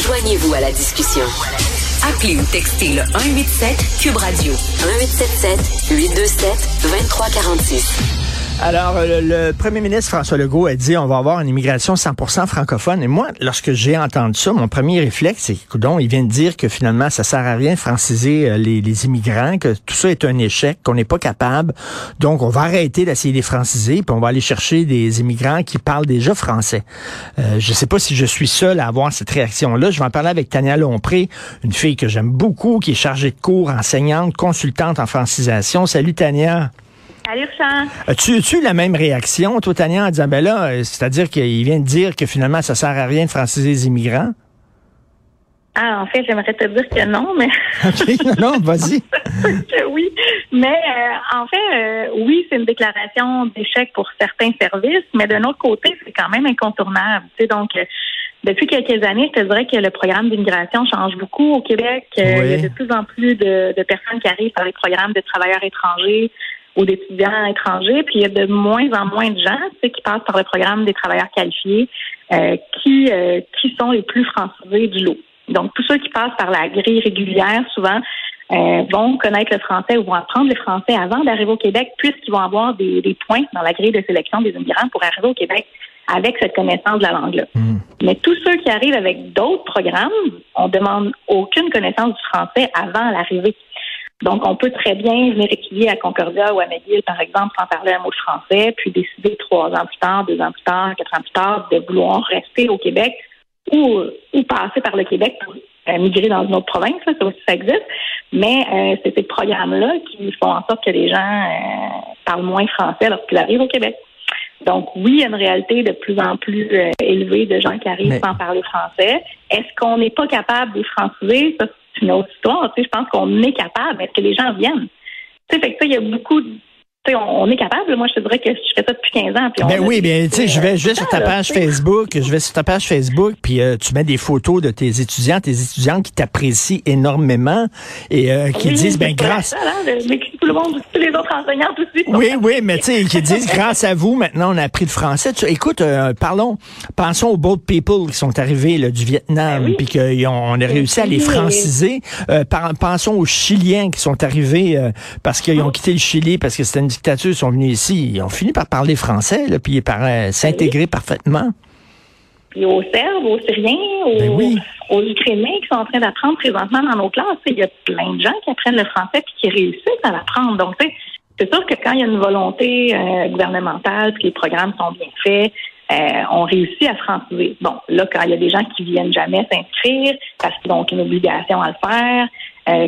Joignez-vous à la discussion. Appelez ou textez le 187 Cube Radio 1877 827 2346. Alors, euh, le, premier ministre François Legault a dit on va avoir une immigration 100% francophone. Et moi, lorsque j'ai entendu ça, mon premier réflexe, c'est que il vient de dire que finalement, ça sert à rien de franciser euh, les, immigrants, que tout ça est un échec, qu'on n'est pas capable. Donc, on va arrêter d'essayer de les franciser, puis on va aller chercher des immigrants qui parlent déjà français. Euh, je sais pas si je suis seul à avoir cette réaction-là. Je vais en parler avec Tania Lompré, une fille que j'aime beaucoup, qui est chargée de cours, enseignante, consultante en francisation. Salut Tania. As-tu la même réaction, toi, Tania, en disant, ben là, euh, c'est-à-dire qu'il vient de dire que finalement, ça sert à rien de franciser les immigrants? Ah, en fait, j'aimerais te dire que non, mais. OK, non, vas-y. oui. Mais euh, en fait, euh, oui, c'est une déclaration d'échec pour certains services, mais d'un autre côté, c'est quand même incontournable. Tu sais, donc, depuis quelques années, je te dirais que le programme d'immigration change beaucoup au Québec. Il y a de plus en plus de, de personnes qui arrivent par les programmes de travailleurs étrangers ou d'étudiants étrangers. Puis il y a de moins en moins de gens qui passent par le programme des travailleurs qualifiés euh, qui, euh, qui sont les plus francisés du lot. Donc, tous ceux qui passent par la grille régulière, souvent, euh, vont connaître le français ou vont apprendre le français avant d'arriver au Québec, puisqu'ils vont avoir des, des, points dans la grille de sélection des immigrants pour arriver au Québec avec cette connaissance de la langue-là. Hmm. Mais tous ceux qui arrivent avec d'autres programmes, on demande aucune connaissance du français avant l'arrivée. Donc, on peut très bien venir étudier à Concordia ou à McGill, par exemple, sans parler un mot de français, puis décider trois ans plus tard, deux ans plus tard, quatre ans plus tard, de vouloir rester au Québec ou, ou passer par le Québec pour euh, migrer dans une autre province. ça aussi, ça existe. Mais euh, c'est ces programmes-là qui font en sorte que les gens euh, parlent moins français lorsqu'ils arrivent au Québec. Donc oui, il y a une réalité de plus en plus élevée de gens qui arrivent sans parler français. Est-ce qu'on n'est pas capable de franciser? Ça, une autre histoire. Tu sais, je pense qu'on est capable. Est-ce que les gens viennent? Tu sais, fait que ça, il y a beaucoup on est capable. Moi, je te dirais que je fais ça depuis 15 ans. Puis ben oui, bien, tu sais, je vais, je vais sur ta page Facebook, je vais sur ta page Facebook, puis euh, tu mets des photos de tes étudiants, tes étudiantes qui t'apprécient énormément et euh, qui disent, ben grâce. Hein, tout le monde, tous les autres enseignants aussi. Oui, oui, mais tu sais, qui disent, grâce à vous, maintenant, on a appris le français. écoute, euh, parlons, pensons aux boat people qui sont arrivés là, du Vietnam, ben puis qu'on a réussi à les franciser. pensons aux Chiliens qui sont arrivés parce qu'ils ont quitté le Chili parce que c'était une dictature sont venus ici, ils ont fini par parler français, là, puis par euh, s'intégrer parfaitement. Puis aux Serbes, aux Syriens, aux, ben aux, Ukrainiens qui sont en train d'apprendre présentement dans nos classes, il y a plein de gens qui apprennent le français puis qui réussissent à l'apprendre. Donc, c'est sûr que quand il y a une volonté euh, gouvernementale, puis que les programmes sont bien faits, euh, on réussit à franciser. Bon, là, quand il y a des gens qui viennent jamais s'inscrire parce qu'ils ont une obligation à le faire,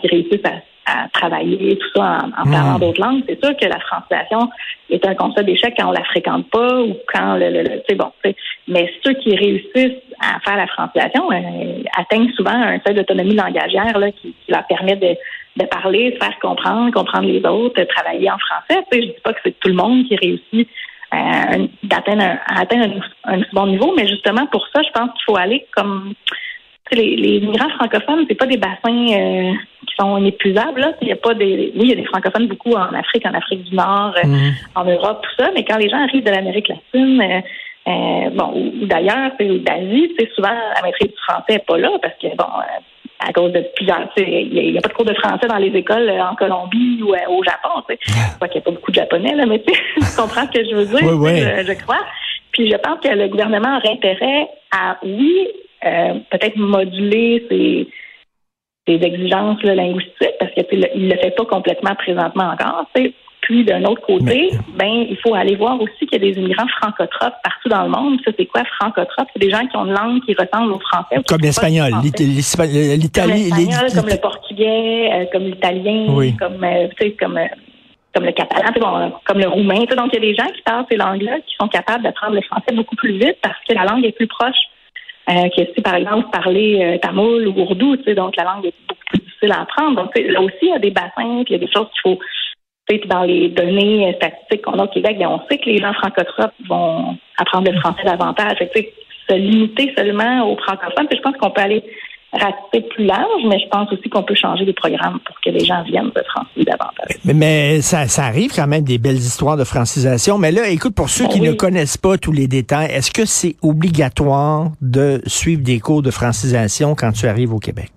qui réussissent à à travailler, tout ça en, parlant hmm. d'autres langues, c'est sûr que la francisation est un concept d'échec quand on la fréquente pas ou quand le, le, c'est bon. Mais ceux qui réussissent à faire la francisation euh, atteignent souvent un seuil d'autonomie langagière là, qui, leur permet de, de parler, se faire comprendre, comprendre les autres, travailler en français. Je dis pas que c'est tout le monde qui réussit euh, d'atteindre un, à atteindre un, un, bon niveau, mais justement pour ça, je pense qu'il faut aller comme les, les migrants francophones, c'est pas des bassins euh, qui sont inépuisables. Là. Il y a pas des. Oui, il y a des francophones beaucoup en Afrique, en Afrique du Nord, euh, mhm. en Europe, tout ça, mais quand les gens arrivent de l'Amérique latine, euh, bon, ou, d'ailleurs, ou d'Asie, souvent la maîtrise du français n'est pas là parce que bon, à cause de plusieurs. Il n'y a, pas de cours de français dans les écoles en Colombie ou au Japon. Je crois qu'il n'y a pas beaucoup de japonais, là, mais tu comprends ce que je veux dire, Je, je, crois. Puis je pense que le gouvernement aurait intérêt à, oui, euh, peut-être moduler ses, exigences linguistiques parce qu'il ne le fait pas complètement présentement encore. Puis d'un autre côté, ben il faut aller voir aussi qu'il y a des immigrants francotropes partout dans le monde. Ça, c'est quoi francotrope? C'est des gens qui ont une langue qui ressemble au français. Comme l'espagnol, l'Italie, comme le portugais, euh, comme l'italien, comme euh, comme comme le catalan, comme le roumain. Donc, il y a des gens qui parlent ces langues-là qui sont capables d'apprendre le français beaucoup plus vite parce que la langue est plus proche euh, que si, par exemple, parler euh, tamoul ou ourdou, tu sais, donc la langue est beaucoup plus difficile à apprendre. Donc, là aussi, il y a des bassins, puis il y a des choses qu'il faut, dans les données euh, statistiques qu'on a au Québec, on sait que les gens francotropes vont apprendre le français davantage. tu sais, se limiter seulement aux francophones, puis je pense qu'on peut aller ratisser plus large, mais je pense aussi qu'on peut changer les programmes pour que les gens viennent se franciser davantage. Mais, ça, ça, arrive quand même des belles histoires de francisation. Mais là, écoute, pour ceux ben qui ne connaissent pas tous les détails, est-ce que c'est obligatoire de suivre des cours de francisation quand tu arrives au Québec?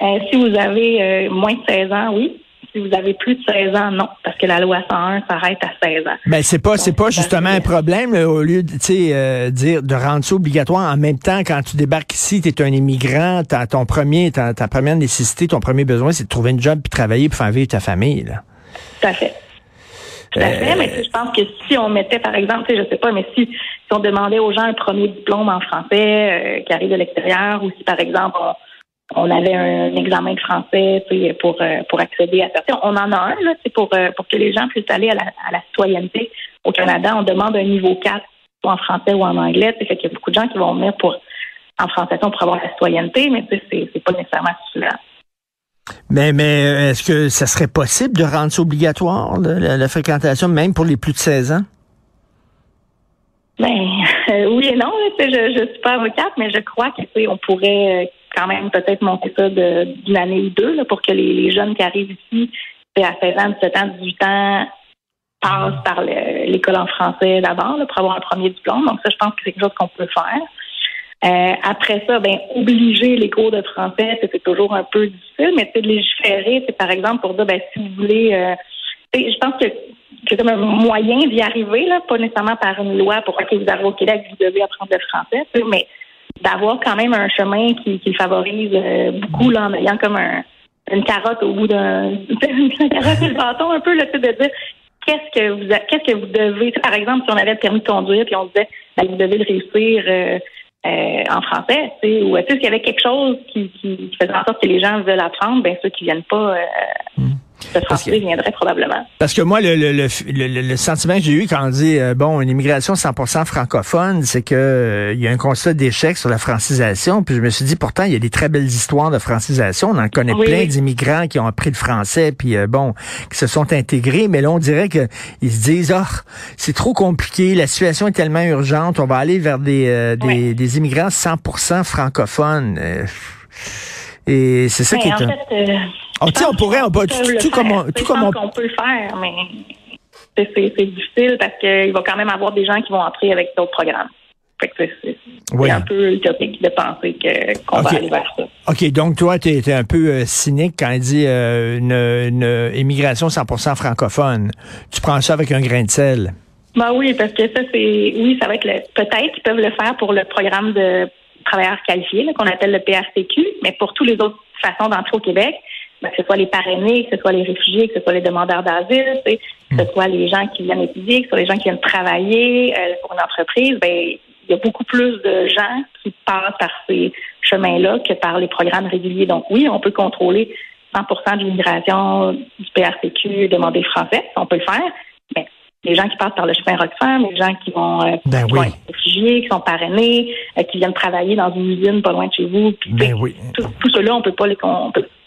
Euh, si vous avez euh, moins de 16 ans, oui. Si vous avez plus de 16 ans, non, parce que la loi 101 s'arrête à 16 ans. Ben c'est pas c'est pas justement un problème au lieu de euh, dire de rendre ça obligatoire en même temps quand tu débarques ici, tu es un immigrant, as ton premier ta, première nécessité, ton premier besoin c'est de trouver un job puis travailler pour faire vivre ta famille là. Tout à fait. Tout à fait, mais je pense que si on mettait, par exemple, je sais pas, mais si, si on demandait aux gens un premier diplôme en français qui arrive de l'extérieur, ou si, par exemple, on, on avait un, examen de français pour euh, pour accéder à ça. On en a un là, pour euh, pour que les gens puissent aller à la, à la citoyenneté au Canada. On demande un niveau 4 soit en français ou en anglais. Fait qu'il y a beaucoup de gens qui vont venir pour en français pour avoir la citoyenneté, mais c'est c'est pas nécessairement suffisant. Mais, mais euh, est-ce que ça serait possible de rendre ça obligatoire, la, fréquentation, même pour les plus de 16 ans? Ben, oui et non. Je, je suis pas avocate, mais je crois que on pourrait quand même peut-être monter ça d'une année ou deux pour que les, jeunes qui arrivent ici, à 16 ans, 17 ans, 18 ans, passent par l'école en français d'abord pour avoir un premier diplôme. Donc ça, je pense que c'est quelque chose qu'on peut faire. Euh, après ça, ben obliger les cours de français, c'est toujours un peu difficile, mais de légiférer, c'est par exemple pour dire ben si vous voulez euh, je pense que c'est comme un moyen d'y arriver, pas nécessairement par une loi pour que vous arrivez au Québec, vous devez apprendre le français, mais d'avoir quand même un chemin qui, qui favorise euh, beaucoup là, en ayant comme un, une carotte au bout d'un une carotte et le bâton un peu fait de dire qu'est-ce que vous qu'est-ce que vous devez par exemple si on avait le permis de conduire puis on disait ben, vous devez le réussir euh, euh, en français ou est-ce qu'il y avait quelque chose qui, qui, faisait en sorte que les gens veulent apprendre ben ceux qui viennent pas hmm. Le français viendrait probablement. Parce que moi, le, le, le, le sentiment que j'ai eu quand on dit, euh, bon, une immigration 100% francophone, c'est que euh, il y a un constat d'échec sur la francisation. Puis je me suis dit, pourtant, il y a des très belles histoires de francisation. On en connaît plein d'immigrants qui ont appris le français, puis euh, bon, qui se sont intégrés. Mais là, on dirait que ils se disent, oh, c'est trop compliqué, la situation est tellement urgente, on va aller vers des, des, des, immigrants 100% francophones. et c'est ça qui est... En fait, on pourrait, on, tout, tout, comme on, tout comme on... peut le faire, mais c'est difficile parce qu'il va quand même avoir des gens qui vont entrer avec d'autres programmes. C'est un peu utopique de penser qu'on va aller vers ça. OK, donc toi, tu es, un peu euh, cynique quand il dit euh, une, une, immigration 100% francophone. Tu prends ça avec un grain de sel. Ben oui, parce que ça, c'est... Oui, ça va être... Peut-être qu'ils peuvent le faire pour le programme de travailleurs qualifiés, qu'on appelle le PRCQ, mais pour toutes les autres façons d'entrer au Québec, ben, que ce soit les parrainés, que ce soit les réfugiés, que ce soit les demandeurs d'asile, que ce hmm. soit les gens qui viennent étudier, que ce soit les gens qui viennent travailler euh, pour une entreprise, ben il y a beaucoup plus de gens qui passent par ces chemins-là que par les programmes réguliers. Donc oui, on peut contrôler 100% de l'immigration du PRCQ demander français, on peut le faire, mais les gens qui passent par le chemin Roxham, les gens qui vont, euh, ben être réfugiés, qui sont parrainés, euh, qui viennent travailler dans une usine pas loin de chez vous. ben oui. Tout, tout cela, on peut pas les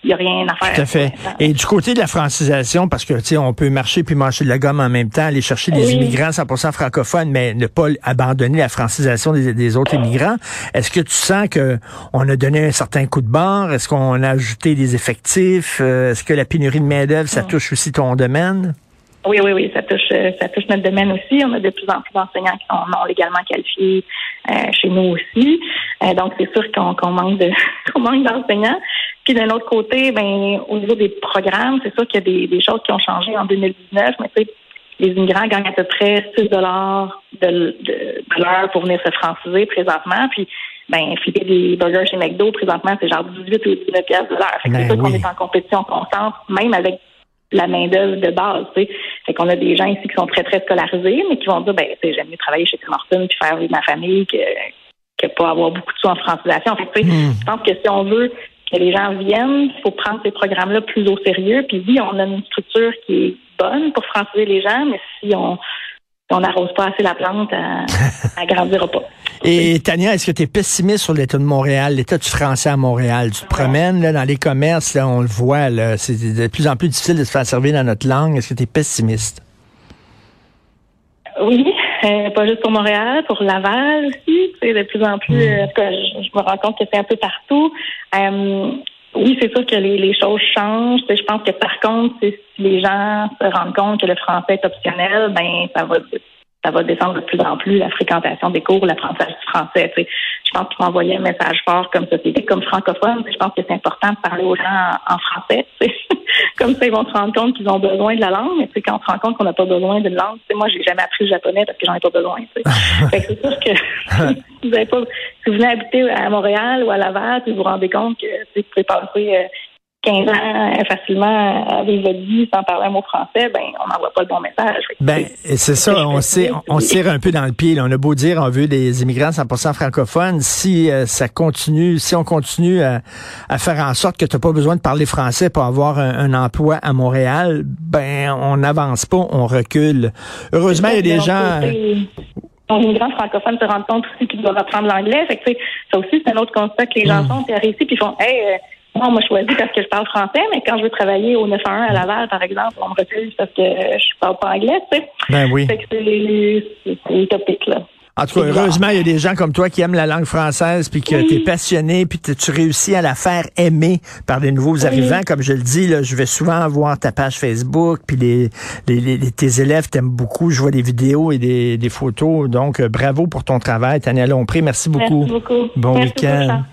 il n'y a rien à faire. Tout à fait. Et du côté de la francisation, parce que, tu sais, on peut marcher puis marcher de la gomme en même temps, aller chercher des immigrants 100% francophones, mais ne pas abandonner la francisation des, autres immigrants. Est-ce que tu sens que on a donné un certain coup de barre? Est-ce qu'on a ajouté des effectifs? Euh, est-ce que la pénurie de main-d'œuvre, ça touche aussi ton domaine? Oui, oui, oui, ça touche, euh, ça touche notre domaine aussi. On a de plus en plus d'enseignants qui sont non légalement qualifiés euh, chez nous aussi. Euh, donc, c'est sûr qu'on manque de qu'on manque d'enseignants. Puis d'un autre côté, ben au niveau des programmes, c'est sûr qu'il y a des, des, choses qui ont changé en 2019, mais tu sais, les immigrants gagnent à peu près 6 dollars de, de, l'heure pour venir se franciser présentement. Puis ben, flipper des burgers chez McDo, présentement, c'est genre 18 ou 19 pièces de l'heure. c'est ben sûr qu'on est en compétition constante, même avec la main-d'œuvre de base. Tu sais. Fait qu'on a des gens ici qui sont très, très scolarisés, mais qui vont dire ben, j'aime mieux travailler chez Tim Hortons puis faire vivre ma famille que, que pas avoir beaucoup de sous en francisation. Fait tu sais, hmm. je pense que si on veut que les gens viennent, il faut prendre ces programmes-là plus au sérieux. Puis oui, on a une structure qui est bonne pour franciser les gens, mais si on on n'arrose pas assez la plante, elle, grandira pas. Et Tania, est-ce que tu es pessimiste sur l'État de Montréal, l'État du français à Montréal? Tu te promènes là, dans les commerces, là, on le voit, c'est de plus en plus difficile de se faire servir dans notre langue. Est-ce que tu es pessimiste? Oui, Euh, pas juste pour Montréal, pour Laval aussi. C'est de plus en plus, mm. euh, je, me rends compte que c'est un peu partout. Euh, oui, c'est sûr que les, les choses changent. Je pense que par contre, si les gens se rendent compte que le français est optionnel, ben ça va ça va descendre de plus en plus la fréquentation des cours, l'apprentissage du français. Je pense qu'il faut envoyer un message fort comme société, comme francophone. Je pense que c'est important de parler aux gens en, français. comme ça, ils vont se rendre compte qu'ils ont besoin de la langue. Mais quand on se rend compte qu'on n'a pas besoin d'une langue, moi, j'ai jamais appris le japonais parce que j'en ai pas besoin. c'est sûr que si vous, avez pas, si vous venez habiter à Montréal ou à Laval, vous vous rendez compte que vous pouvez passer euh, 15 ans euh, facilement avec votre vie sans parler un mot français, ben on n'envoie pas le bon message. Ben c'est ça, on sait, on, tire un peu dans le pied. On a beau dire on veut des immigrants 100% francophones, si euh, ça continue, si on continue à, faire en sorte que tu n'as pas besoin de parler français pour avoir un, emploi à Montréal, ben on n'avance pas, on recule. Heureusement, il y a des gens. Les immigrants francophones se rendent compte aussi qu'ils doivent apprendre l'anglais. ça aussi, c'est un autre constat que les gens font, ils réussi puis ils font Hey, euh, moi, on m'a choisi parce que je parle français, mais quand je veux travailler au 911 à Laval, par exemple, on me refuse parce que je parle pas anglais, tu sais. Ben oui. C'est utopique, là. En tout cas, heureusement, il y a des gens comme toi qui aiment la langue française, puis que tu es passionné, puis tu réussis à la faire aimer par des nouveaux arrivants. Comme je le dis, là, je vais souvent voir ta page Facebook, puis les, les, tes élèves t'aiment beaucoup. Je vois des vidéos et des, des photos. Donc, euh, bravo pour ton travail, Tania Lompré. Merci beaucoup. Merci beaucoup. Bon week-end.